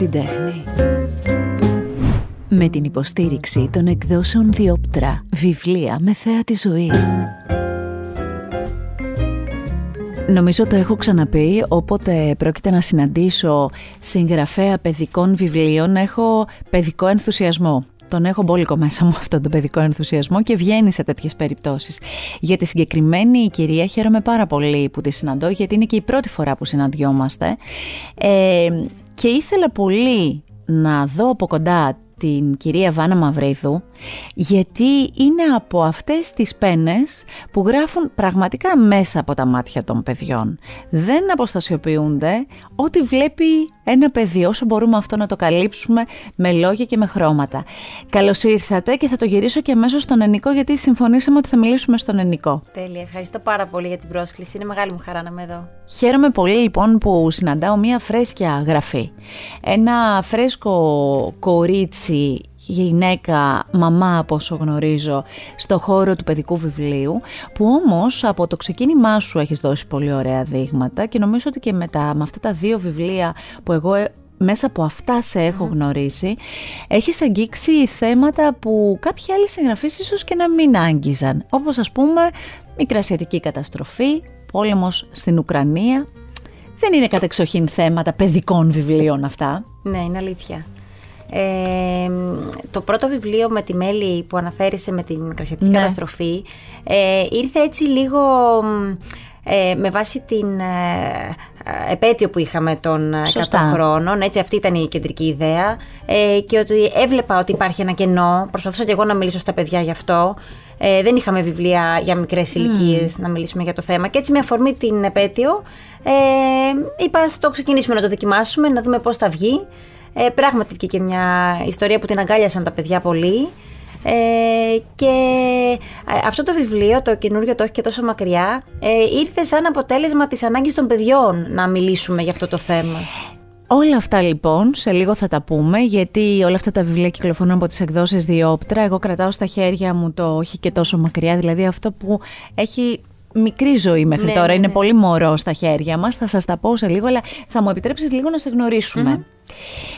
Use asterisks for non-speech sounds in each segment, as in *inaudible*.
την τέχνη. Με την υποστήριξη των εκδόσεων Διόπτρα, βιβλία με θέα τη ζωή. Νομίζω το έχω ξαναπεί, όποτε πρόκειται να συναντήσω συγγραφέα παιδικών βιβλίων, έχω παιδικό ενθουσιασμό τον έχω μπόλικο μέσα μου *laughs* αυτόν τον παιδικό ενθουσιασμό και βγαίνει σε τέτοιες περιπτώσεις. Για τη συγκεκριμένη κυρία χαίρομαι πάρα πολύ που τη συναντώ γιατί είναι και η πρώτη φορά που συναντιόμαστε ε, και ήθελα πολύ να δω από κοντά την κυρία Βάνα Μαυρίδου γιατί είναι από αυτές τις πένες που γράφουν πραγματικά μέσα από τα μάτια των παιδιών. Δεν αποστασιοποιούνται ό,τι βλέπει ένα παιδί, όσο μπορούμε αυτό να το καλύψουμε με λόγια και με χρώματα. Καλώς ήρθατε και θα το γυρίσω και αμέσως στον Ενικό γιατί συμφωνήσαμε ότι θα μιλήσουμε στον Ενικό. Τέλεια, ευχαριστώ πάρα πολύ για την πρόσκληση. Είναι μεγάλη μου χαρά να είμαι εδώ. Χαίρομαι πολύ λοιπόν που συναντάω μία φρέσκια γραφή. Ένα φρέσκο κορίτσι γυναίκα, μαμά από όσο γνωρίζω, στο χώρο του παιδικού βιβλίου, που όμως από το ξεκίνημά σου έχεις δώσει πολύ ωραία δείγματα και νομίζω ότι και με, με αυτά τα δύο βιβλία που εγώ ε, μέσα από αυτά σε έχω γνωρίσει, έχεις αγγίξει θέματα που κάποιοι άλλοι συγγραφείς ίσως και να μην άγγιζαν, όπως ας πούμε μικρασιατική καταστροφή, πόλεμος στην Ουκρανία. Δεν είναι κατεξοχήν θέματα παιδικών βιβλίων αυτά. Ναι, είναι αλήθεια. Ε, το πρώτο βιβλίο με τη Μέλη που αναφέρησε με την κρασιατική ναι. καταστροφή ε, ήρθε έτσι λίγο ε, με βάση την ε, επέτειο που είχαμε των 100 χρόνων, έτσι αυτή ήταν η κεντρική ιδέα. Και ότι έβλεπα ότι υπάρχει ένα κενό, προσπαθούσα και εγώ να μιλήσω στα παιδιά γι' αυτό, δεν είχαμε βιβλία για μικρές ηλικίες να μιλήσουμε για το θέμα. Και έτσι με αφορμή την επέτειο είπα στο ξεκινήσουμε να το δοκιμάσουμε, να δούμε πώς θα βγει ε, πράγματι και μια ιστορία που την αγκάλιασαν τα παιδιά πολύ. Ε, και ε, αυτό το βιβλίο, το καινούριο το έχει και τόσο μακριά, ε, ήρθε σαν αποτέλεσμα της ανάγκης των παιδιών να μιλήσουμε για αυτό το θέμα. Όλα αυτά λοιπόν, σε λίγο θα τα πούμε, γιατί όλα αυτά τα βιβλία κυκλοφορούν από τις εκδόσεις Διόπτρα. Εγώ κρατάω στα χέρια μου το όχι και τόσο μακριά, δηλαδή αυτό που έχει μικρή ζωή μέχρι ναι, τώρα, ναι, είναι ναι. πολύ μωρό στα χέρια μας. Θα σας τα πω σε λίγο, αλλά θα μου επιτρέψεις λίγο να σε γνωρίσουμε.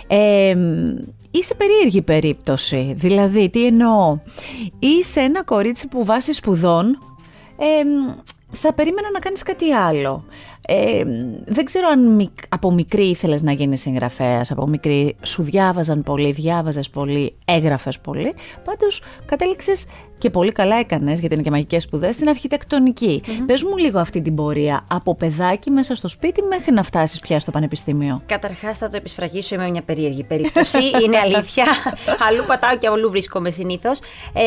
Ε, είσαι περίεργη περίπτωση. Δηλαδή, τι εννοώ; Είσαι ένα κορίτσι που βάσει σπουδών θα περίμενα να κάνεις κάτι άλλο. Ε, δεν ξέρω αν από μικρή ήθελες να γίνεις συγγραφέας, από μικρή σου διάβαζαν πολύ, διάβαζες πολύ, έγραφες πολύ, πάντως κατέληξες και πολύ καλά έκανες, γιατί είναι και μαγικές σπουδές, στην αρχιτεκτονική. Mm-hmm. Πες μου λίγο αυτή την πορεία από παιδάκι μέσα στο σπίτι μέχρι να φτάσεις πια στο πανεπιστήμιο. Καταρχάς, θα το επισφραγίσω, είμαι μια περίεργη περίπτωση. *laughs* είναι αλήθεια. αλλού πατάω και αλλού βρίσκομαι συνήθως. Ε,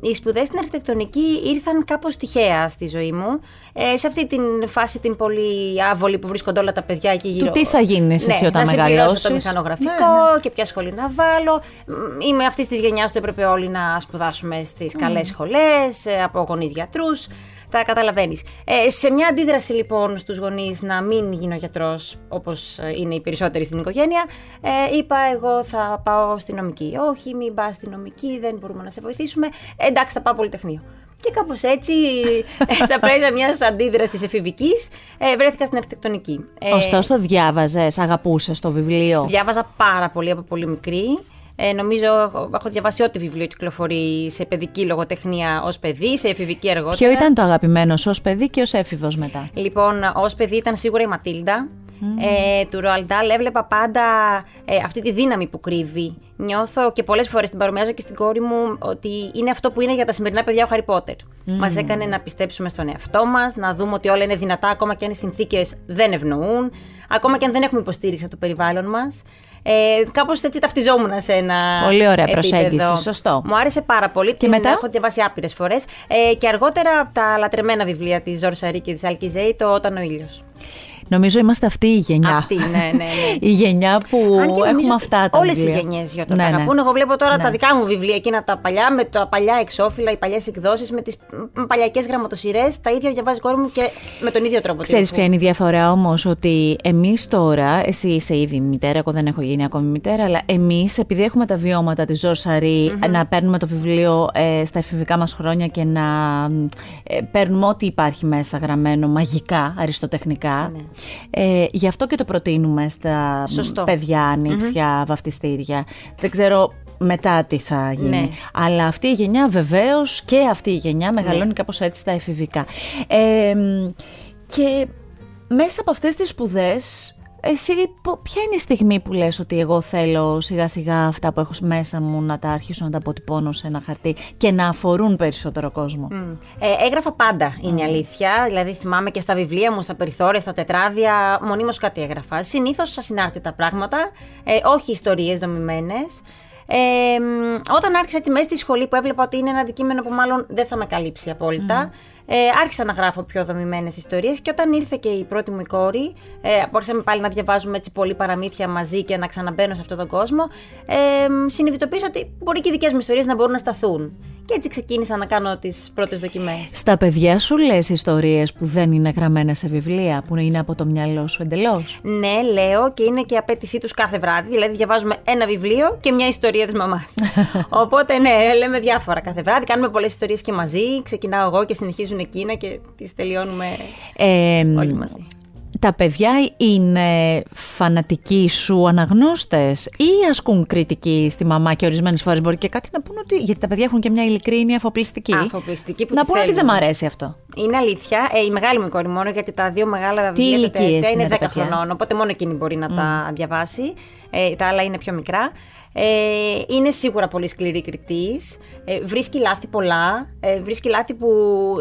οι σπουδές στην αρχιτεκτονική ήρθαν κάπως τυχαία στη ζωή μου. Ε, σε αυτή την φάση την πολύ άβολη που βρίσκονται όλα τα παιδιά εκεί γύρω. Του τι θα γίνεις ναι, εσύ όταν μεγαλώσει. το μηχανογραφικό ναι, ναι. και ποια σχολή να βάλω. Είμαι αυτής της γενιάς που έπρεπε όλοι να σπουδάσουμε στις mm. καλές σχολές, ε, από γονείς γιατρούς. Τα καταλαβαίνεις. Ε, σε μια αντίδραση λοιπόν στους γονείς να μην γίνω γιατρός, όπως ε, είναι οι περισσότεροι στην οικογένεια, ε, είπα εγώ θα πάω στη νομική. Όχι, μην πας στη νομική, δεν μπορούμε να σε βοηθήσουμε. Ε, εντάξει, θα πάω πολυτεχνείο. Και κάπως έτσι, ε, στα πλαίσια μιας αντίδρασης εφηβικής, ε, βρέθηκα στην αρχιτεκτονική. Ωστόσο, διάβαζες, αγαπούσες το βιβλίο. Διάβαζα πάρα πολύ από πολύ μικρή. Ε, νομίζω έχω, έχω διαβάσει ό,τι βιβλίο κυκλοφορεί σε παιδική λογοτεχνία ως παιδί, σε εφηβική αργότερα. Ποιο ήταν το αγαπημένο ως παιδί και ως έφηβος μετά; Λοιπόν, ως παιδί ήταν σίγουρα η Ματίλντα. Ε, του Ροαλντάλ έβλεπα πάντα ε, αυτή τη δύναμη που κρύβει. Νιώθω και πολλές φορές την παρομοιάζω και στην κόρη μου ότι είναι αυτό που είναι για τα σημερινά παιδιά ο Χάρι Πότερ. Mm. Μας έκανε να πιστέψουμε στον εαυτό μας, να δούμε ότι όλα είναι δυνατά ακόμα και αν οι συνθήκες δεν ευνοούν, ακόμα και αν δεν έχουμε υποστήριξη από το περιβάλλον μας. Ε, Κάπως έτσι ταυτιζόμουν σε ένα. Πολύ ωραία προσέγγιση. Σωστό. Μου άρεσε πάρα πολύ. Και την μετά; Έχω διαβάσει άπειρες φορές. Ε, και αργότερα από τα λατρεμένα βιβλία της Ζόρ Σαρή και της Αλκιζέη, το Όταν ο ήλιος. Νομίζω είμαστε αυτή η γενιά. Αυτή, ναι, ναι. ναι. *laughs* η γενιά που έχουμε αυτά τα Όλες οι γενιές για το ναι, ναι. αγαπούν. Εγώ βλέπω τώρα ναι. τα δικά μου βιβλία, εκείνα τα παλιά, με τα παλιά εξώφυλλα, οι παλιές εκδόσεις, με τις παλιακές γραμματοσυρές. Τα ίδια διαβάζει κόρη μου και με τον ίδιο τρόπο. Ξέρεις ποια είναι η διαφορά όμως, ότι εμείς τώρα, εσύ είσαι ήδη μητέρα, εγώ δεν έχω γίνει ακόμη μητέρα, αλλά εμείς, επειδή έχουμε τα βιώματα της Ζω να παίρνουμε το βιβλίο ε, στα εφηβικά μας χρόνια και να ε, παίρνουμε ό,τι υπάρχει μέσα γραμμένο μαγικά, αριστοτεχνικά. Ναι Ε, γι' αυτό και το προτείνουμε στα Σωστό. παιδιά, βαφτιστήρια. Δεν ξέρω μετά τι θα γίνει. Ναι. Αλλά αυτή η γενιά βεβαίως και αυτή η γενιά μεγαλώνει Ναι. κάπως έτσι στα εφηβικά. Ε, και μέσα από αυτές τις σπουδές, εσύ πο- ποια είναι η στιγμή που λες ότι εγώ θέλω σιγά σιγά αυτά που έχω μέσα μου να τα αρχίσω να τα αποτυπώνω σε ένα χαρτί και να αφορούν περισσότερο κόσμο; Μμ. Ε, έγραφα πάντα, είναι η αλήθεια. Δηλαδή, θυμάμαι και στα βιβλία μου, στα περιθώρια, στα τετράδια, μονίμως κάτι έγραφα. Συνήθως ασυνάρτητα πράγματα, ε, όχι ιστορίες δομημένες. Ε, μ, όταν άρχισα έτσι μέσα στη σχολή που έβλεπα ότι είναι ένα αντικείμενο που μάλλον δεν θα με καλύψει απόλυτα, ε, άρχισα να γράφω πιο δομημένες ιστορίες και όταν ήρθε και η πρώτη μου η κόρη, ε, που άρχισαμε πάλι να διαβάζουμε έτσι πολύ παραμύθια μαζί και να ξαναμπαίνω σε αυτόν τον κόσμο, ε, μ, συνειδητοποίησα ότι μπορεί και οι δικές μου ιστορίες να μπορούν να σταθούν. Και έτσι ξεκίνησα να κάνω τις πρώτες δοκιμές. Στα παιδιά σου λες ιστορίες που δεν είναι γραμμένες σε βιβλία, που είναι από το μυαλό σου εντελώς; Ναι, λέω και είναι και η απέτησή τους κάθε βράδυ. Δηλαδή, διαβάζουμε ένα βιβλίο και μια ιστορία της μαμάς. *laughs* Οπότε, ναι, λέμε διάφορα κάθε βράδυ. Κάνουμε πολλές ιστορίες και μαζί. Ξεκινάω εγώ και συνεχίζουν εκείνα και τις τελειώνουμε Ε, όλοι μαζί. Τα παιδιά είναι φανατικοί σου αναγνώστες ή ασκούν κριτική στη μαμά και ορισμένες φορές μπορεί και κάτι να πούνε ότι, γιατί τα παιδιά έχουν και μια ειλικρίνη αφοπλιστική, Αφοπλιστική που να τη πούνε ότι δεν θέλουμε. μ' αρέσει αυτό. Είναι αλήθεια. Ε, η μεγάλη μου κόρη μόνο, γιατί τα δύο μεγάλα βιβλία τα ηλικίες τελευταία είναι είναι τα 10 παιδιά; χρονών. Οπότε μόνο εκείνη μπορεί να τα διαβάσει. Ε, τα άλλα είναι πιο μικρά. Ε, είναι σίγουρα πολύ σκληρή κριτής. Ε, βρίσκει λάθη πολλά. Ε, βρίσκει λάθη που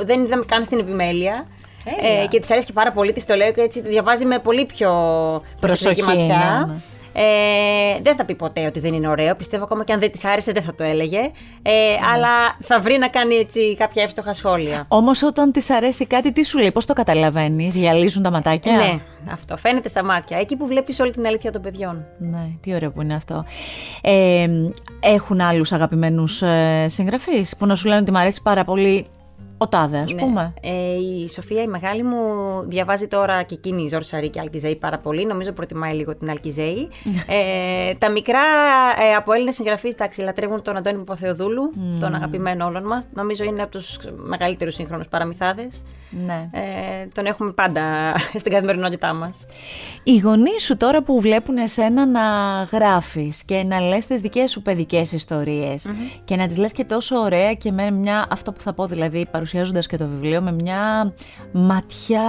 δεν είδαμε καν στην επιμέλεια. Έλα. Ε, και της αρέσει και πάρα πολύ, της το λέω και έτσι διαβάζει με πολύ πιο προσεκτική Προσοχή, ματιά. ναι, ναι. Ε, δεν θα πει ποτέ ότι δεν είναι ωραίο. Πιστεύω ακόμα και αν δεν της άρεσε δεν θα το έλεγε. Ε, Αλλά θα βρει να κάνει έτσι κάποια εύστοχα σχόλια. Όμως όταν της αρέσει κάτι, τι σου λέει, πώς το καταλαβαίνεις, γυαλίζουν τα ματάκια; Ναι, αυτό φαίνεται στα μάτια. Εκεί που βλέπεις όλη την αλήθεια των παιδιών. Ναι, τι ωραίο που είναι αυτό. Ε, έχουν άλλους αγαπημένους ε, συγγραφείς που να σου λένε ότι μ' αρέσει πάρα πολύ ο τάδε, ας Ναι. πούμε. Ε, η Σοφία η μεγάλη μου διαβάζει τώρα και εκείνη η Ζόρ Σαρή και Αλκιζέη πάρα πολύ. Νομίζω προτιμάει λίγο την Αλκιζέη. *laughs* ε, τα μικρά ε, από Έλληνες συγγραφείς, εντάξει, λατρεύουν τον Αντώνη Παπαθεοδούλου, τον αγαπημένο όλων μας. Νομίζω είναι από τους μεγαλύτερους σύγχρονους παραμυθάδες. Ναι. Ε, τον έχουμε πάντα *laughs* στην καθημερινότητά μας. Οι γονείς σου τώρα που βλέπουν εσένα να γράφεις και να λες τις δικές σου παιδικές ιστορίες και να τις λες και τόσο ωραία και με μια, αυτό που θα πω δηλαδή παρουσιάζοντας και το βιβλίο, με μια ματιά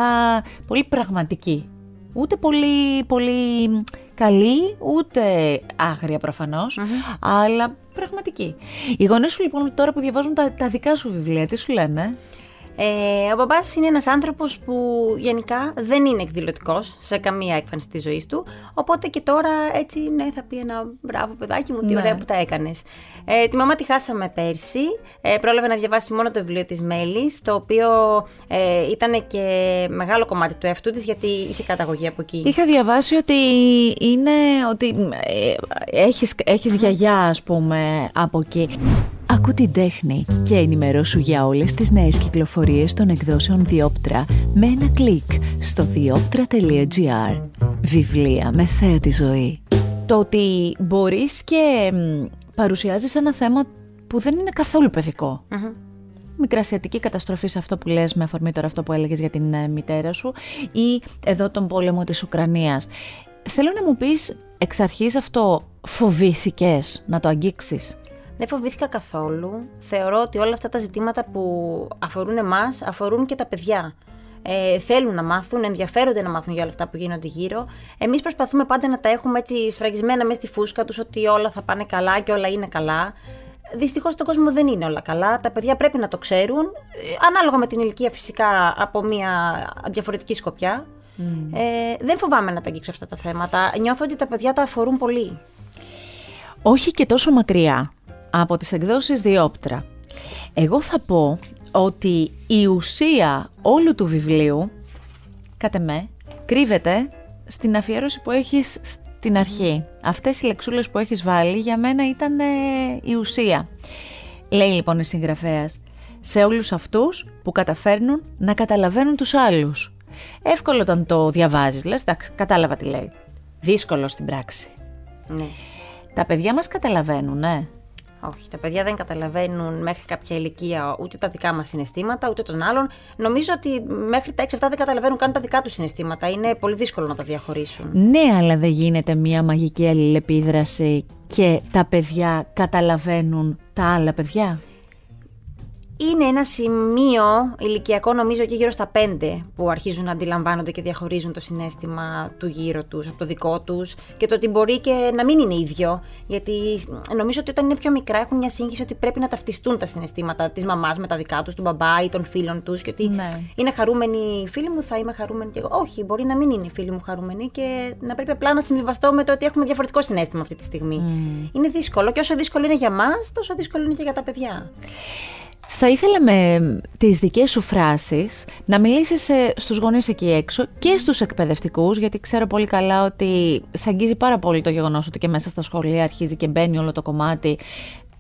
πολύ πραγματική. Ούτε πολύ, πολύ καλή, ούτε άγρια προφανώς, αλλά πραγματική. Οι γονείς σου λοιπόν τώρα που διαβάζουν τα, τα δικά σου βιβλία, τι σου λένε; Ε, ο μπαμπάς είναι ένας άνθρωπος που γενικά δεν είναι εκδηλωτικός σε καμία έκφανση της ζωής του, οπότε και τώρα έτσι ναι θα πει ένα μπράβο παιδάκι μου, τι Ναι. ωραία που τα έκανες. Ε, τη μαμά τη χάσαμε πέρσι, ε, πρόλαβε να διαβάσει μόνο το βιβλίο της Μέλης, το οποίο ε, ήταν και μεγάλο κομμάτι του εαυτού της γιατί είχε καταγωγή από εκεί. Είχα διαβάσει ότι είναι ότι ε, έχεις, έχεις γιαγιά ας πούμε από εκεί. Ακού την τέχνη και ενημερώσου για όλες τις νέες κυκλοφορίες των εκδόσεων Διόπτρα με ένα κλικ στο διόπτρα.gr Βιβλία με θέα τη ζωή. Το ότι μπορείς και μ, παρουσιάζεις ένα θέμα που δεν είναι καθόλου παιδικό. Μικρασιατική καταστροφή σε αυτό που λες με αφορμή τώρα αυτό που έλεγες για την ε, μητέρα σου ή εδώ τον πόλεμο της Ουκρανίας. Θέλω να μου πεις εξ αρχής αυτό φοβήθηκες να το αγγίξεις; Δεν φοβήθηκα καθόλου. Θεωρώ ότι όλα αυτά τα ζητήματα που αφορούν εμάς αφορούν και τα παιδιά. Ε, θέλουν να μάθουν, ενδιαφέρονται να μάθουν για όλα αυτά που γίνονται γύρω. Εμείς προσπαθούμε πάντα να τα έχουμε έτσι σφραγισμένα μέσα στη φούσκα τους ότι όλα θα πάνε καλά και όλα είναι καλά. Δυστυχώς στον κόσμο δεν είναι όλα καλά. Τα παιδιά πρέπει να το ξέρουν, ε, ανάλογα με την ηλικία φυσικά από μια διαφορετική σκοπιά. Ε, δεν φοβάμαι να τα αγγίξω αυτά τα θέματα. Νιώθω ότι τα παιδιά τα αφορούν πολύ. Όχι και τόσο μακριά από τις εκδόσεις Διόπτρα. Εγώ θα πω ότι η ουσία όλου του βιβλίου, κατά με, κρύβεται στην αφιέρωση που έχεις στην αρχή. Αυτές οι λεξούλες που έχεις βάλει για μένα ήταν ε, η ουσία. Λέει λοιπόν η συγγραφέας, σε όλους αυτούς που καταφέρνουν να καταλαβαίνουν τους άλλους. Εύκολο όταν το διαβάζεις, λες, εντάξει, κατάλαβα τι λέει. Δύσκολο στην πράξη. Ναι. Τα παιδιά μας καταλαβαίνουν, ναι. Όχι. Τα παιδιά δεν καταλαβαίνουν μέχρι κάποια ηλικία ούτε τα δικά μας συναισθήματα, ούτε των άλλων. Νομίζω ότι μέχρι τα 6-7 δεν καταλαβαίνουν καν τα δικά τους συναισθήματα. Είναι πολύ δύσκολο να τα διαχωρίσουν. Ναι, αλλά δεν γίνεται μια μαγική αλληλεπίδραση και τα παιδιά καταλαβαίνουν τα άλλα παιδιά; Είναι ένα σημείο ηλικιακό νομίζω και γύρω στα πέντε που αρχίζουν να αντιλαμβάνονται και διαχωρίζουν το συνέστημα του γύρω τους από το δικό τους και το ότι μπορεί και να μην είναι ίδιο γιατί νομίζω ότι όταν είναι πιο μικρά έχουν μια σύγχυση ότι πρέπει να ταυτιστούν τα συναισθήματα της μαμάς με τα δικά τους, του μπαμπά ή των φίλων τους και ότι ναι. είναι χαρούμενοι οι φίλοι μου θα είμαι χαρούμενη και εγώ. Όχι, μπορεί να μην είναι οι φίλοι μου χαρούμενοι και να πρέπει απλά να συμβιβαστώ με το ότι έχουμε διαφορετικό συνέστημα αυτή τη στιγμή. Mm. Είναι δύσκολο και όσο δύσκολο είναι για μας τόσο δύσκολο είναι και για τα παιδιά. Θα ήθελα με τις δικές σου φράσεις να μιλήσεις στους γονείς εκεί έξω και στους εκπαιδευτικούς γιατί ξέρω πολύ καλά ότι σε αγγίζει πάρα πολύ το γεγονός ότι και μέσα στα σχολεία αρχίζει και μπαίνει όλο το κομμάτι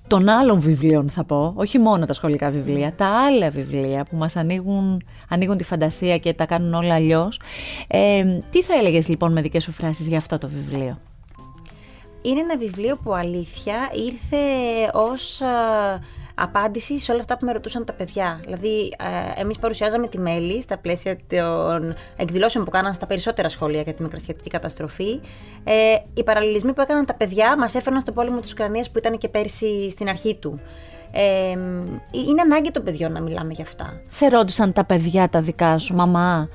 των άλλων βιβλίων θα πω, όχι μόνο τα σχολικά βιβλία, τα άλλα βιβλία που μας ανοίγουν, ανοίγουν τη φαντασία και τα κάνουν όλα αλλιώς. Ε, τι θα έλεγες λοιπόν με δικές σου φράσεις για αυτό το βιβλίο; Είναι ένα βιβλίο που αλήθεια ήρθε ως απάντηση σε όλα αυτά που με ρωτούσαν τα παιδιά. Δηλαδή, ε, εμείς παρουσιάζαμε τη μέλη στα πλαίσια των εκδηλώσεων που κάναν στα περισσότερα σχολεία για τη μικρασιατική καταστροφή. Ε, οι παραλληλισμοί που έκαναν τα παιδιά μας έφεραν στο πόλεμο της Ουκρανίας που ήταν και πέρσι στην αρχή του. Ε, είναι ανάγκη των παιδιών να μιλάμε γι' αυτά. Σε ρώτησαν τα παιδιά τα δικά σου, μαμά,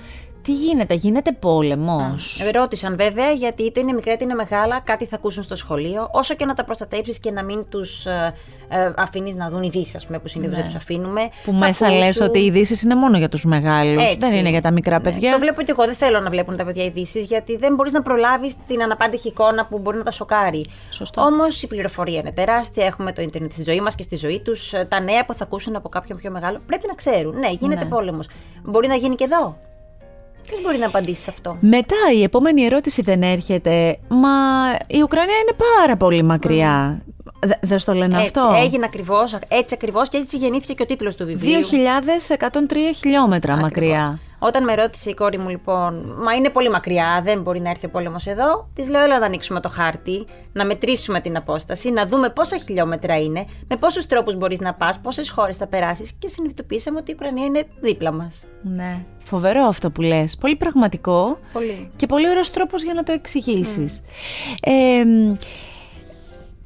τι γίνεται, γίνεται πόλεμος; Ρώτησαν βέβαια, γιατί είτε είναι μικρά είτε είναι μεγάλα, κάτι θα ακούσουν στο σχολείο. Όσο και να τα προστατέψεις και να μην τους ε, ε αφήνεις να δουν ειδήσεις, ας πούμε, που συνήθως ναι. δεν τους αφήνουμε. Που μέσα ακούσουν... λες ότι οι ειδήσεις είναι μόνο για τους μεγάλους. Δεν είναι για τα μικρά ναι. παιδιά. Το βλέπω και εγώ. Δεν θέλω να βλέπουν τα παιδιά ειδήσεις, γιατί δεν μπορείς να προλάβεις την αναπάντηχη εικόνα που μπορεί να τα σοκάρει. Όμως η πληροφορία είναι τεράστια. Έχουμε το Ιντερνετ στη ζωή μας και στη ζωή τους. Τα νέα που θα ακούσουν από κάποιον πιο μεγάλο πρέπει να ξέρουν. Ναι, γίνεται ναι. πόλεμος. Μπορεί να γίνει και εδώ. Ποιος μπορεί να απαντήσει σε αυτό; Μετά η επόμενη ερώτηση δεν έρχεται. Μα η Ουκρανία είναι πάρα πολύ μακριά. Mm. Δεν στο λένε έτσι, αυτό; Έγινε ακριβώς, έτσι ακριβώς και έτσι γεννήθηκε και ο τίτλος του βιβλίου. 2.103 χιλιόμετρα μακριά. Όταν με ρώτησε η κόρη μου λοιπόν, Μα είναι πολύ μακριά, δεν μπορεί να έρθει ο πόλεμος εδώ, της λέω: Έλα να ανοίξουμε το χάρτη, να μετρήσουμε την απόσταση, να δούμε πόσα χιλιόμετρα είναι, με πόσους τρόπους μπορείς να πας, πόσες χώρες θα περάσεις και συνειδητοποίησαμε ότι η Ουκρανία είναι δίπλα μας. Ναι. Φοβερό αυτό που λες. Πολύ πραγματικό. Πολύ. Και πολύ ωραίος τρόπος για να το εξηγήσεις. Ε,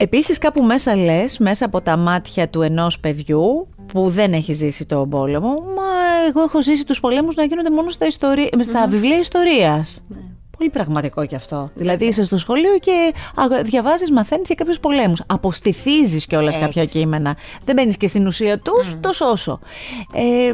Επίσης κάπου μέσα λες, μέσα από τα μάτια του ενός παιδιού που δεν έχει ζήσει τον πόλεμο, μα εγώ έχω ζήσει τους πολέμους να γίνονται μόνο στα, ιστορία, στα βιβλία ιστορίας. Ναι. Πολύ πραγματικό κι αυτό. Δηλαδή είσαι στο σχολείο και διαβάζεις, μαθαίνεις για κάποιους πολέμους. Αποστηθίζεις κιόλας κάποια κείμενα. Δεν μπαίνεις και στην ουσία τους, τόσο όσο. Ε,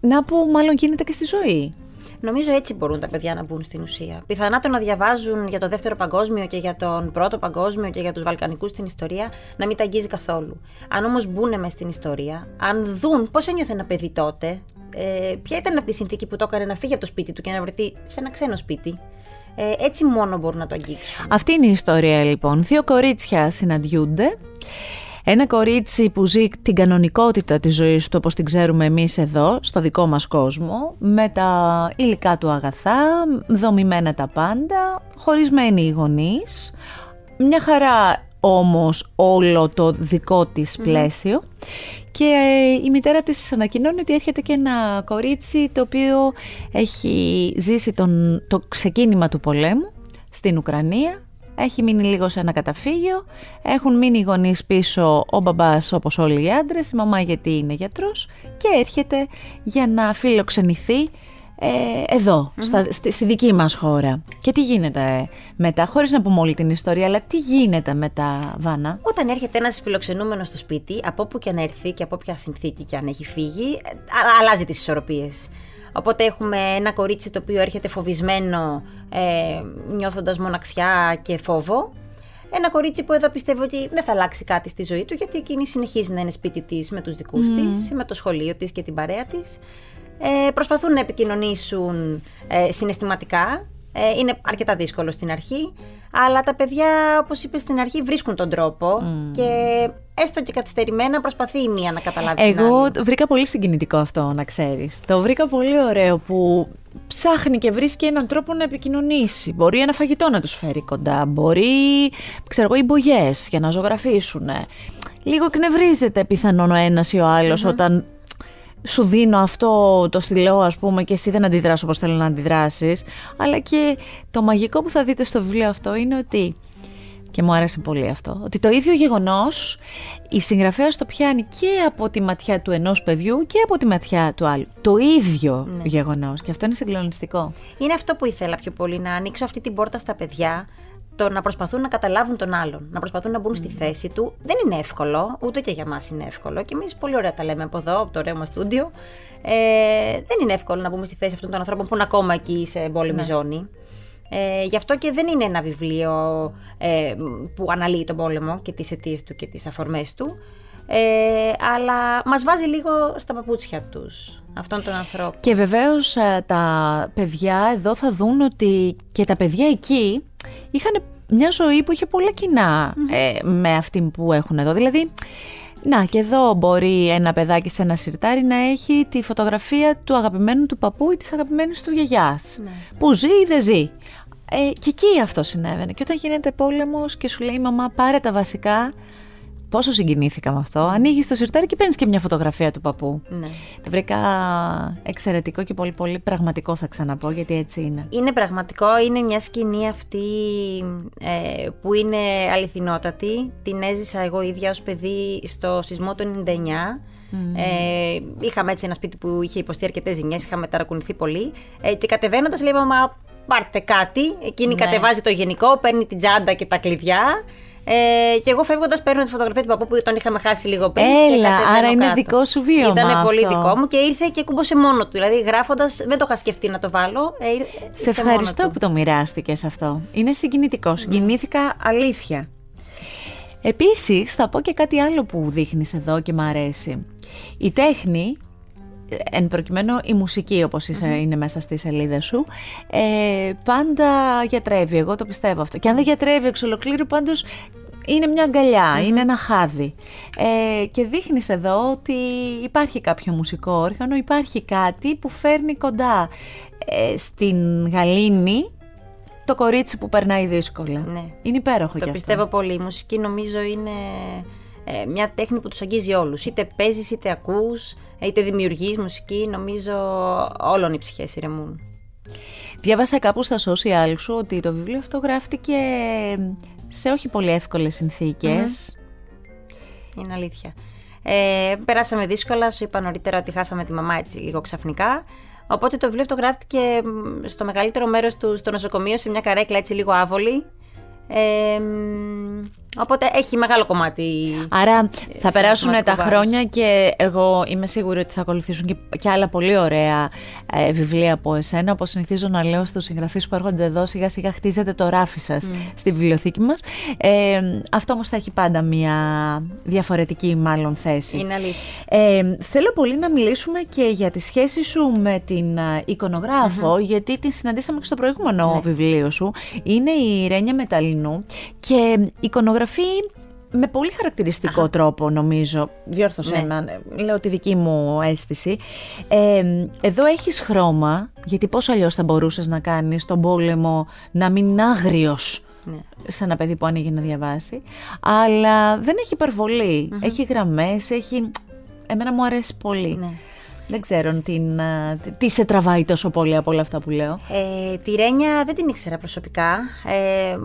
να πω μάλλον γίνεται και στη ζωή. Νομίζω έτσι μπορούν τα παιδιά να μπουν στην ουσία. Πιθανά το να διαβάζουν για το δεύτερο παγκόσμιο και για τον πρώτο παγκόσμιο και για τους Βαλκανικούς στην ιστορία να μην τα αγγίζει καθόλου. Αν όμως μπουν μες στην ιστορία, αν δουν πώς ένιωθε ένα παιδί τότε, ε, ποια ήταν αυτή η συνθήκη που το έκανε να φύγει από το σπίτι του και να βρεθεί σε ένα ξένο σπίτι. Ε, έτσι μόνο μπορούν να το αγγίξουν. Αυτή είναι η ιστορία λοιπόν. Δύο κορίτσια συναντιούνται. Ένα κορίτσι που ζει την κανονικότητα της ζωής του όπως την ξέρουμε εμείς εδώ, στο δικό μας κόσμο, με τα υλικά του αγαθά, δομημένα τα πάντα, χωρισμένοι οι γονείς, μια χαρά όμως όλο το δικό της πλαίσιο. Και ε, η μητέρα της ανακοινώνει ότι έρχεται και ένα κορίτσι το οποίο έχει ζήσει τον, το ξεκίνημα του πολέμου στην Ουκρανία έχει μείνει λίγο σε ένα καταφύγιο, έχουν μείνει οι γονείς πίσω, ο μπαμπάς όπως όλοι οι άντρες, η μαμά γιατί είναι γιατρός και έρχεται για να φιλοξενηθεί ε, εδω στη, στη, δική μας χώρα. Και τι γίνεται μετά, χωρίς να πούμε όλη την ιστορία, αλλά τι γίνεται μετά, Βάνα; Όταν έρχεται ένας φιλοξενούμενος στο σπίτι, από όπου και αν έρθει και από ποια συνθήκη και αν έχει φύγει, ε, αλλάζει τις ισορροπίες. Οπότε έχουμε ένα κορίτσι το οποίο έρχεται φοβισμένο, ε, νιώθοντας μοναξιά και φόβο. Ένα κορίτσι που εδώ πιστεύω ότι δεν θα αλλάξει κάτι στη ζωή του, γιατί εκείνη συνεχίζει να είναι σπίτι της με τους δικούς mm. της, με το σχολείο της και την παρέα της. Ε, προσπαθούν να επικοινωνήσουν ε, συναισθηματικά. Ε, είναι αρκετά δύσκολο στην αρχή, αλλά τα παιδιά, όπως είπες στην αρχή, βρίσκουν τον τρόπο και έστω και καθυστερημένα, προσπαθεί η μία να καταλάβει. Εγώ το βρήκα πολύ συγκινητικό αυτό, να ξέρεις. Το βρήκα πολύ ωραίο που ψάχνει και βρίσκει έναν τρόπο να επικοινωνήσει. Μπορεί ένα φαγητό να τους φέρει κοντά. Μπορεί, ξέρω εγώ, οι μπογιές για να ζωγραφίσουν. Λίγο εκνευρίζεται πιθανόν ο ένας ή ο αλλο όταν σου δίνω αυτό το στυλό ας πούμε και εσύ δεν αντιδράσω όπως θέλω να αντιδράσεις αλλά και το μαγικό που θα δείτε στο βιβλίο αυτό είναι ότι και μου άρεσε πολύ αυτό ότι το ίδιο γεγονός η συγγραφέας το πιάνει και από τη ματιά του ενός παιδιού και από τη ματιά του άλλου το ίδιο ναι. γεγονός και αυτό είναι συγκλονιστικό είναι αυτό που ήθελα πιο πολύ να ανοίξω αυτή την πόρτα στα παιδιά το να προσπαθούν να καταλάβουν τον άλλον, να προσπαθούν να μπουν στη θέση του. Δεν είναι εύκολο, ούτε και για μας είναι εύκολο. Και εμείς πολύ ωραία τα λέμε από εδώ, από το ωραίο μας στούντιο. Ε, δεν είναι εύκολο να μπούμε στη θέση αυτών των ανθρώπων που είναι ακόμα εκεί σε εμπόλεμη ναι. ζώνη. Ε, γι' αυτό και δεν είναι ένα βιβλίο ε, που αναλύει τον πόλεμο και τις αιτίες του και τις αφορμές του, ε, αλλά μας βάζει λίγο στα παπούτσια τους αυτών των ανθρώπων. Και βεβαίως ε, τα παιδιά εδώ θα δουν ότι και τα παιδιά εκεί είχαν μια ζωή που είχε πολλά ε, με αυτή που έχουν εδώ. Δηλαδή, να και εδώ μπορεί ένα παιδάκι σε ένα σιρτάρι να έχει τη φωτογραφία του αγαπημένου του παππού ή της αγαπημένης του γιαγιάς. Ναι. Που ζει ή δεν ζει. Ε, και εκεί αυτό συνέβαινε. Και όταν γίνεται πόλεμος και σου λέει η μαμά πάρε τα βασικά Πόσο συγκινήθηκα με αυτό. Ανοίγεις το σιρτάρι και παίρνεις και μια φωτογραφία του παππού. Ναι. Το βρήκα εξαιρετικό και πολύ πολύ πραγματικό θα ξαναπώ γιατί έτσι είναι. Είναι πραγματικό, είναι μια σκηνή αυτή ε, που είναι αληθινότατη. Την έζησα εγώ ίδια ως παιδί στο σεισμό του 99. Ε, είχαμε έτσι ένα σπίτι που είχε υποστεί αρκετές ζημιές, είχαμε ταρακουνηθεί πολύ. Ε, και κατεβαίνοντας, λέει Μα πάρτε κάτι. Εκείνη ναι. κατεβάζει το γενικό, παίρνει την τσάντα και τα κλειδιά. Ε, και εγώ φεύγοντας παίρνω τη φωτογραφία του παππού που τον είχαμε χάσει λίγο πριν. Έλα, άρα είναι δικό σου βίωμα. Ήταν πολύ δικό μου και ήρθε και κούμπωσε μόνο του. Δηλαδή, γράφοντας, δεν το είχα σκεφτεί να το βάλω. Ε, Σε ευχαριστώ που το μοιράστηκες αυτό. Είναι συγκινητικό. Συγκινήθηκα αλήθεια. Επίσης, θα πω και κάτι άλλο που δείχνεις εδώ και μου αρέσει. Η τέχνη εν προκειμένου η μουσική όπως είναι μέσα στη σελίδα σου ε, πάντα γιατρεύει, εγώ το πιστεύω αυτό και αν δεν γιατρεύει εξ ολοκλήρου πάντως είναι μια αγκαλια είναι ένα χάδι ε, και δείχνεις εδώ ότι υπάρχει κάποιο μουσικό όργανο, υπάρχει κάτι που φέρνει κοντά ε, στην γαλήνη το κορίτσι που περνάει δύσκολα. Ναι. Είναι υπέροχο Το πιστεύω πολύ. Η μουσική νομίζω είναι ε, μια τέχνη που τους αγγίζει όλους. Είτε παίζεις, είτε ακούς, είτε δημιουργείς μουσική, νομίζω όλων οι ψυχές ηρεμούν. Διάβασα κάπου στα social σου ότι το βιβλίο αυτό γράφτηκε σε όχι πολύ εύκολες Είναι αλήθεια. Ε, περάσαμε δύσκολα, σου είπα νωρίτερα ότι χάσαμε τη μαμά έτσι λίγο ξαφνικά. Οπότε το βιβλίο αυτό γράφτηκε στο μεγαλύτερο μέρος του στο νοσοκομείο σε μια καρέκλα έτσι λίγο άβολη. Ε, Οπότε έχει μεγάλο κομμάτι. Άρα θα περάσουν τα χρόνια και εγώ είμαι σίγουρη ότι θα ακολουθήσουν και, και άλλα πολύ ωραία ε, βιβλία από εσένα. Όπως συνηθίζω να λέω στους συγγραφείς που έρχονται εδώ, σιγά σιγά χτίζετε το ράφι σας στη βιβλιοθήκη μας. Ε, αυτό όμως θα έχει πάντα μια διαφορετική, μάλλον θέση. Είναι αλήθεια. Ε, θέλω πολύ να μιλήσουμε και για τη σχέση σου με την ε, εικονογραφο γιατί την συναντήσαμε και στο προηγούμενο ναι. βιβλίο σου. Είναι η Ρένια Μεταλινού και εικονογραφία με πολύ χαρακτηριστικό τρόπο νομίζω, διόρθωσέ ναι. με, λέω τη δική μου αίσθηση. Ε, εδώ έχεις χρώμα, γιατί πώς αλλιώς θα μπορούσες να κάνεις τον πόλεμο να μην είναι άγριος ναι. σε ένα παιδί που ανοίγει να διαβάσει, αλλά δεν έχει έχει γραμμές, έχει... Εμένα μου αρέσει πολύ. Ναι. Δεν ξέρω την, τι σε τραβάει τόσο πολύ από όλα αυτά που λέω. Ε, τη Ρένια δεν την ήξερα προσωπικά. Ε,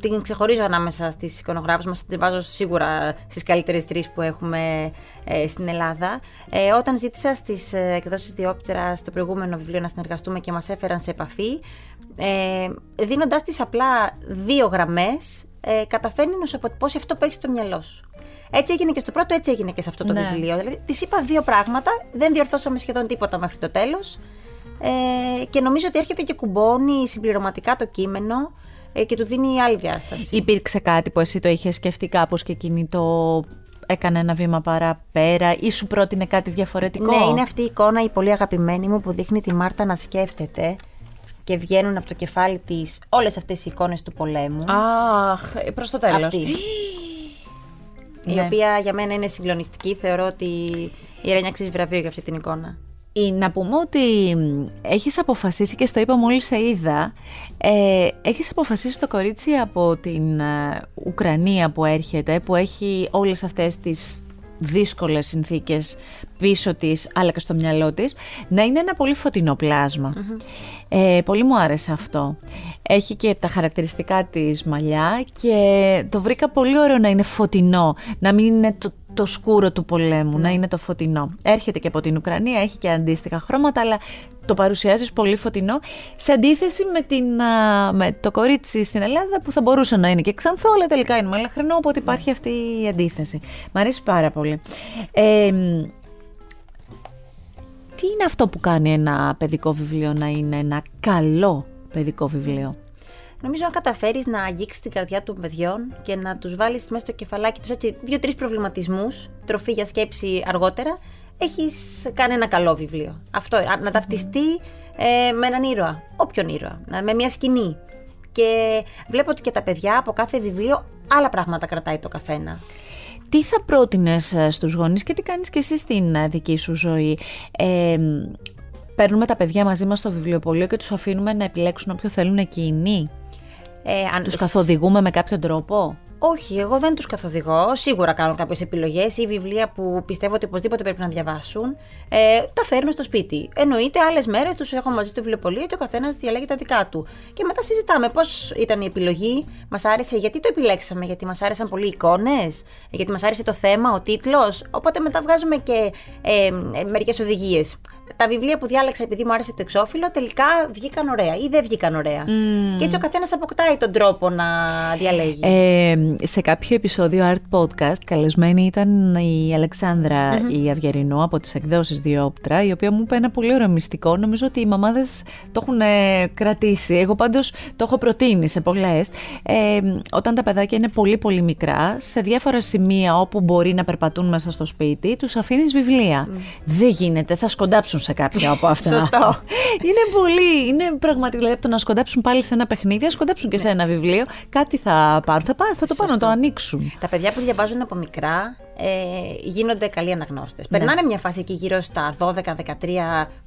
την ξεχωρίζω ανάμεσα στις εικονογράφους μας. Την βάζω σίγουρα στις καλύτερες τρεις που έχουμε ε, στην Ελλάδα. Ε, όταν ζήτησα στις ε, εκδόσεις Διόπτερα στο προηγούμενο βιβλίο να συνεργαστούμε και μας έφεραν σε επαφή, ε, δίνοντάς της απλά δύο γραμμές, ε, καταφέρνει να σου αποτυπώσει αυτό που έχεις στο μυαλό σου. Έτσι έγινε και στο πρώτο, έτσι έγινε και σε αυτό το ναι. βιβλίο. Δηλαδή, της είπα δύο πράγματα, δεν διορθώσαμε σχεδόν τίποτα μέχρι το τέλος. Ε, και νομίζω ότι έρχεται και κουμπώνει συμπληρωματικά το κείμενο ε, και του δίνει άλλη διάσταση. Υπήρξε κάτι που εσύ το είχες σκεφτεί κάπως και εκείνη το έκανε ένα βήμα παραπέρα ή σου πρότεινε κάτι διαφορετικό; Ναι, είναι αυτή η εικόνα η πολύ αγαπημένη μου που δείχνει τη Μάρτα να σκέφτεται και βγαίνουν από το κεφάλι της όλες αυτές οι εικόνες του πολέμου. Αχ, προς το τέλος. η *gasps* Ναι. οποία για μένα είναι συγκλονιστική. Θεωρώ ότι η Ρένια αξίζει βραβείο για αυτή την εικόνα. Ή να πούμε ότι μ, έχεις αποφασίσει και στο είπα μόλις σε είδα ε, έχεις αποφασίσει το κορίτσι από την ε, Ουκρανία που έρχεται που έχει όλες αυτές τις δύσκολες συνθήκες πίσω της αλλά και στο μυαλό της να είναι ένα πολύ φωτεινό πλάσμα. Ε, πολύ μου άρεσε αυτό. Έχει και τα χαρακτηριστικά της μαλλιά και το βρήκα πολύ ωραίο να είναι φωτεινό, να μην είναι το, το σκούρο του πολέμου, να είναι το φωτεινό. Έρχεται και από την Ουκρανία, έχει και αντίστοιχα χρώματα, αλλά το παρουσιάζεις πολύ φωτεινό, σε αντίθεση με, την, α, με το κορίτσι στην Ελλάδα που θα μπορούσε να είναι και ξανθό, αλλά τελικά είναι μελαχρινό, οπότε υπάρχει αυτή η αντίθεση. Μ' αρέσει πάρα πολύ. Ε, μ, τι είναι αυτό που κάνει ένα παιδικό βιβλίο να είναι ένα καλό παιδικό βιβλίο. Νομίζω αν καταφέρεις να αγγίξεις την καρδιά των παιδιών και να τους βάλεις μέσα στο κεφαλάκι τους έτσι δύο-τρεις προβληματισμούς, τροφή για σκέψη αργότερα, έχεις κάνει ένα καλό βιβλίο. Αυτό, α, να ταυτιστεί ε, με έναν ήρωα, όποιον ήρωα, ε, με μια σκηνή. Και βλέπω ότι και τα παιδιά από κάθε βιβλίο άλλα πράγματα κρατάει το καθένα. Τι θα πρότεινες ε, στους γονείς και τι κάνεις και εσύ στην ε, δική σου ζωή; Ε, μ, παίρνουμε τα παιδιά μαζί μας στο βιβλιοπωλείο και τους αφήνουμε να επιλέξουν όποιο θέλουν εκείνοι. Ε, αν Τους καθοδηγούμε με κάποιο τρόπο; Όχι, εγώ δεν τους καθοδηγώ. Σίγουρα κάνω κάποιες επιλογές ή βιβλία που πιστεύω ότι οπωσδήποτε πρέπει να διαβάσουν. Ε, τα φέρνω στο σπίτι. Εννοείται, άλλες μέρες τους έχω μαζί στο βιβλιοπωλείο και ο καθένας διαλέγει τα δικά του. Και μετά συζητάμε πώς ήταν η επιλογή, μας άρεσε, γιατί το επιλέξαμε, γιατί μας άρεσαν πολύ οι εικόνες, γιατί μας άρεσε το θέμα, ο τίτλος. Οπότε μετά βγάζουμε και ε, ε, μερικές οδηγίες. Τα βιβλία που διάλεξα επειδή μου άρεσε το εξώφυλλο τελικά βγήκαν ωραία ή δεν βγήκαν ωραία. Και έτσι ο καθένας αποκτάει τον τρόπο να διαλέγει. Ε, σε κάποιο επεισόδιο Art Podcast καλεσμένη ήταν η αλεξανδρα η Αυγερινού από τις εκδόσεις Διόπτρα η οποία μου είπε ένα πολύ ωραίο μυστικό. Νομίζω ότι οι μαμάδες το έχουν ε, κρατήσει. Εγώ πάντως το έχω προτείνει σε πολλές. Ε, όταν τα παιδάκια είναι πολύ πολύ μικρά σε διάφορα σημεία όπου μπορεί να περπατούν μέσα στο σπίτι τους αφήνεις βιβλία. Δεν γίνεται θα σκοντάψουν σε κάποια από αυτά. Σωστό. *laughs* είναι πολύ, είναι πραγματικά δηλαδή από το να σκοντάψουν πάλι σε ένα παιχνίδι, να σκοντάψουν και σε ένα βιβλίο. Κάτι θα πάρουν, θα, πά- θα το πάνε να το ανοίξουν. Τα παιδιά που διαβάζουν από μικρά ε, γίνονται καλοί αναγνώστες. Ναι. Περνάνε μια φάση εκεί γύρω στα 12-13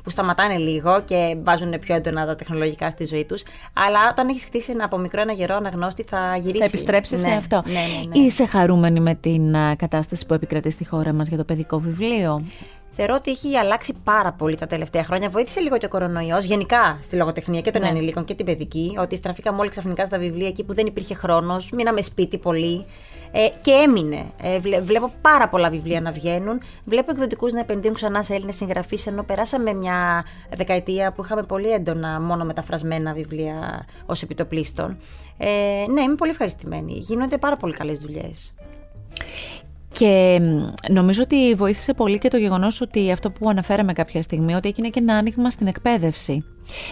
που σταματάνε λίγο και βάζουν πιο έντονα τα τεχνολογικά στη ζωή τους. Αλλά όταν έχεις χτίσει ένα από μικρό ένα γερό αναγνώστη, θα γυρίσει. Θα επιστρέψει σε Ναι, αυτό. Ναι, ναι, ναι. Είσαι χαρούμενη με την α, κατάσταση που επικρατεί στη χώρα μας για το παιδικό βιβλίο; Θεωρώ ότι έχει αλλάξει πάρα πολύ τα τελευταία χρόνια. Βοήθησε λίγο και ο κορονοϊός γενικά στη λογοτεχνία και των Ναι. ενηλίκων και την παιδική. Ότι στραφήκαμε όλοι ξαφνικά στα βιβλία εκεί που δεν υπήρχε χρόνος. Μείναμε σπίτι πολύ. Ε, και έμεινε. Ε, βλέ- βλέπω πάρα πολλά βιβλία να βγαίνουν. Βλέπω εκδοτικούς να επενδύουν ξανά σε Έλληνες συγγραφείς. Ενώ περάσαμε μια δεκαετία που είχαμε πολύ έντονα μόνο μεταφρασμένα βιβλία ως επιτοπλίστων. Ε, ναι, είμαι πολύ ευχαριστημένη. Γίνονται πάρα πολύ καλές δουλειές. Και μ, νομίζω ότι βοήθησε πολύ και το γεγονός ότι αυτό που αναφέραμε κάποια στιγμή, ότι έγινε και ένα άνοιγμα στην εκπαίδευση.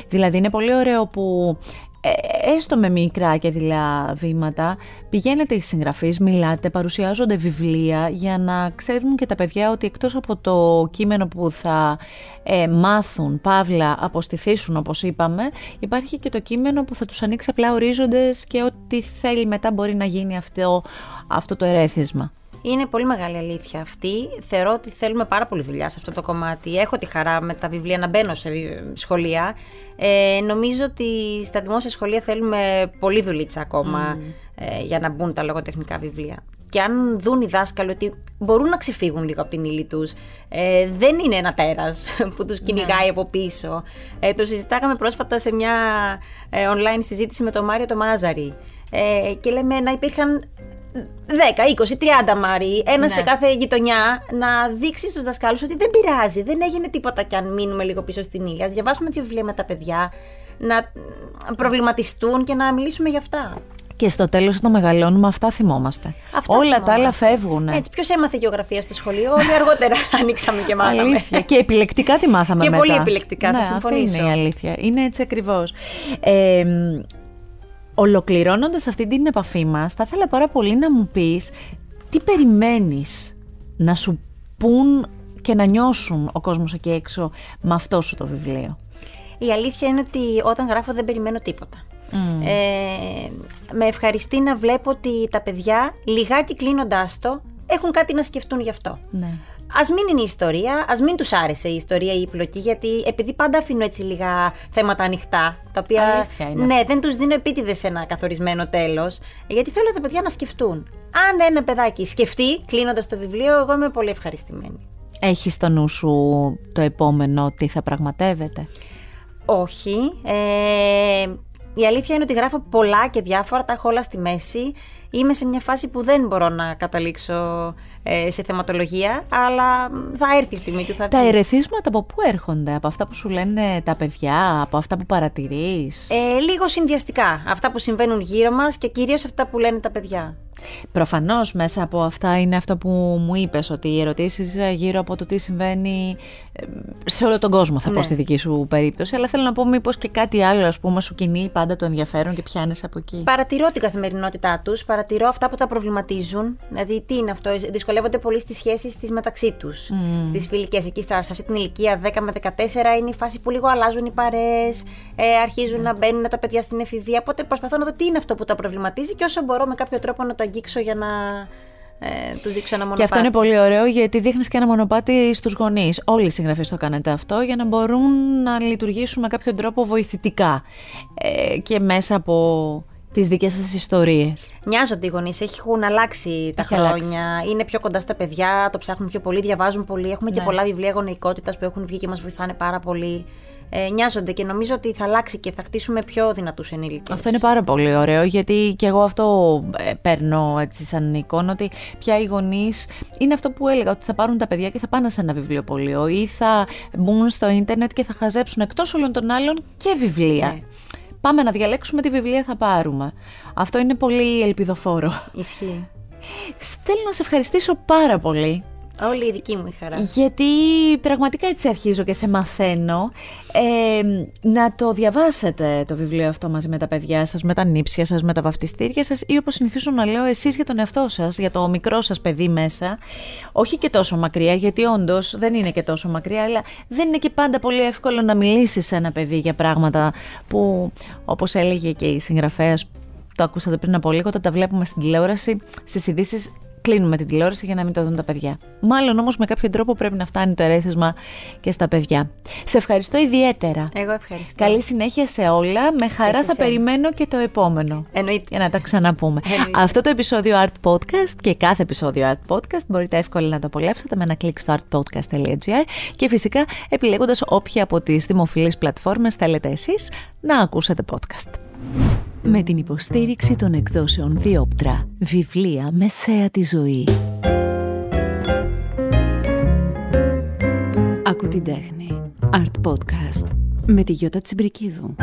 Δηλαδή είναι πολύ ωραίο που ε, έστω με μικρά και δειλά βήματα πηγαίνετε οι συγγραφείς, μιλάτε, παρουσιάζονται βιβλία για να ξέρουν και τα παιδιά ότι εκτός από το κείμενο που θα ε, μάθουν, παύλα, αποστηθήσουν όπως είπαμε, υπάρχει και το κείμενο που θα τους ανοίξει απλά ορίζοντες και ό,τι θέλει μετά μπορεί να γίνει αυτό, αυτό το ερέθισμα. Είναι πολύ μεγάλη αλήθεια αυτή. Θεωρώ ότι θέλουμε πάρα πολύ δουλειά σε αυτό το κομμάτι. Έχω τη χαρά με τα βιβλία να μπαίνω σε βι- σχολεία. Ε, νομίζω ότι στα δημόσια σχολεία θέλουμε πολύ δουλίτσα ακόμα ε, για να μπουν τα λογοτεχνικά βιβλία. Και αν δουν οι δάσκαλοι ότι μπορούν να ξεφύγουν λίγο από την ύλη τους, ε, δεν είναι ένα τέρας *laughs* που τους κυνηγάει από πίσω. Ε, το συζητάγαμε πρόσφατα σε μια ε, online συζήτηση με τον Μάριο το Μάζαρη. Ε, και λέμε να υπήρχαν 10, 20, 30 Μάρι, ένα Ναι. σε κάθε γειτονιά, να δείξει στους δασκάλους ότι δεν πειράζει, δεν έγινε τίποτα κι αν μείνουμε λίγο πίσω στην ήλια. Ας διαβάσουμε δύο βιβλία με τα παιδιά, να προβληματιστούν και να μιλήσουμε για αυτά. Και στο τέλος όταν μεγαλώνουμε αυτά θυμόμαστε. Αυτά Όλα θυμόμαστε. τα άλλα φεύγουν. Έτσι, ποιος έμαθε γεωγραφία στο σχολείο, όλοι αργότερα *laughs* ανοίξαμε και μάθαμε. Αλήθεια. και επιλεκτικά τη μάθαμε Και μετά. πολύ επιλεκτικά, θα ναι, συμφωνήσω. Αυτή είναι η αλήθεια. Είναι έτσι ακριβώς. Ε, μ, ολοκληρώνοντας αυτή την επαφή μας, θα ήθελα πάρα πολύ να μου πεις τι περιμένεις να σου πούν και να νιώσουν ο κόσμος εκεί έξω με αυτό σου το βιβλίο. Η αλήθεια είναι ότι όταν γράφω δεν περιμένω τίποτα. Ε, με ευχαριστεί να βλέπω ότι τα παιδιά, λιγάκι κλείνοντάς το, έχουν κάτι να σκεφτούν γι' αυτό. Ναι. Α μην είναι η ιστορία, ας μην τους άρεσε η ιστορία ή η πλοκή, γιατί επειδή πάντα αφήνω έτσι λίγα θέματα ανοιχτά, τα οποία Αλήθεια είναι. ναι, δεν τους δίνω επίτηδες ένα καθορισμένο τέλος, γιατί θέλω τα παιδιά να σκεφτούν. Αν ένα παιδάκι σκεφτεί, κλείνοντας το βιβλίο, εγώ είμαι πολύ ευχαριστημένη. Έχεις στο νου σου το επόμενο τι θα πραγματεύεται; Όχι. Ε, η αλήθεια είναι ότι γράφω πολλά και διάφορα, τα έχω όλα στη μέση. Είμαι σε μια φάση που δεν μπορώ να καταλήξω ε, σε θεματολογία, αλλά θα έρθει η στιγμή του. Θα Τα βγει. ερεθίσματα από πού έρχονται, από αυτά που σου λένε τα παιδιά, από αυτά που παρατηρείς; Ε, λίγο συνδυαστικά. Αυτά που συμβαίνουν γύρω μας και κυρίως αυτά που λένε τα παιδιά. Προφανώς μέσα από αυτά είναι αυτό που μου είπες, ότι οι ερωτήσεις γύρω από το τι συμβαίνει ε, σε όλο τον κόσμο θα πω Ναι. στη δική σου περίπτωση, αλλά θέλω να πω μήπως και κάτι άλλο ας πούμε σου κινεί πάντα το ενδιαφέρον και πιάνεις από εκεί. Παρατηρώ την καθημερινότητά τους, παρατηρώ αυτά που τα προβληματίζουν. Δηλαδή, τι είναι αυτό, δυσκολεύονται πολύ στις σχέσεις τις μεταξύ τους. Στις φιλικές, εκεί στα, σε αυτή την ηλικία 10 με 14 είναι η φάση που λίγο αλλάζουν οι παρέες, ε, αρχίζουν να μπαίνουν τα παιδιά στην εφηβεία. Οπότε προσπαθώ να δω τι είναι αυτό που τα προβληματίζει και όσο μπορώ με κάποιο τρόπο να το αγγίξω για να ε, τους δείξω ένα μονοπάτι. Και αυτό είναι πολύ ωραίο γιατί δείχνεις και ένα μονοπάτι στους γονείς. Όλοι οι συγγραφείς το κάνετε αυτό για να μπορούν να λειτουργήσουν με κάποιο τρόπο βοηθητικά ε, και μέσα από τις δικές σας ιστορίες. Νοιάζονται οι γονείς, έχουν αλλάξει τα Έχει χρόνια. αλλάξει. Είναι πιο κοντά στα παιδιά, το ψάχνουν πιο πολύ, διαβάζουν πολύ. Έχουμε και Ναι. πολλά βιβλία γονεϊκότητας που έχουν βγει και μας βοηθάνε πάρα πολύ. Ε, νοιάζονται και νομίζω ότι θα αλλάξει και θα χτίσουμε πιο δυνατούς ενήλικες. Αυτό είναι πάρα πολύ ωραίο γιατί και εγώ αυτό ε, παίρνω έτσι σαν εικόνα ότι πια οι γονείς είναι αυτό που έλεγα ότι θα πάρουν τα παιδιά και θα πάνε σε ένα βιβλιοπωλείο ή θα μπουν στο ίντερνετ και θα χαζέψουν εκτός όλων των άλλων και βιβλία. Ναι. Πάμε να διαλέξουμε τι βιβλία θα πάρουμε. Αυτό είναι πολύ ελπιδοφόρο. Ισχύει. Θέλω να σε ευχαριστήσω πάρα πολύ Όλη η δική μου η χαρά. γιατί πραγματικά έτσι αρχίζω και σε μαθαίνω ε, να το διαβάσετε το βιβλίο αυτό μαζί με τα παιδιά σας, με τα νύψια σας, με τα βαφτιστήρια σας ή όπως συνηθίζω να λέω εσείς για τον εαυτό σας, για το μικρό σας παιδί μέσα. Όχι και τόσο μακριά γιατί όντως δεν είναι και τόσο μακριά αλλά δεν είναι και πάντα πολύ εύκολο να μιλήσεις σε ένα παιδί για πράγματα που όπως έλεγε και η συγγραφέας το ακούσατε πριν από λίγο, όταν τα βλέπουμε στην τηλεόραση, στις ειδήσεις κλείνουμε την τηλεόραση για να μην το δουν τα παιδιά. Μάλλον όμως με κάποιο τρόπο πρέπει να φτάνει το ερέθισμα και στα παιδιά. Σε ευχαριστώ ιδιαίτερα. Εγώ ευχαριστώ. Καλή συνέχεια σε όλα. Με χαρά σε θα σένα. περιμένω και το επόμενο. Εννοείται. Για να τα ξαναπούμε. Εννοείται. Αυτό το επεισόδιο Art Podcast και κάθε επεισόδιο Art Podcast μπορείτε εύκολα να το απολαύσετε με ένα κλικ στο artpodcast.gr και φυσικά επιλέγοντας όποια από τις δημοφιλείς πλατφόρμες θέλετε εσείς να ακούσετε podcast. Με την υποστήριξη των εκδόσεων Διόπτρα, βιβλία μεσαία τη ζωή. Ακού την τέχνη. Art Podcast με τη Γιώτα Τσιμπρικίδου.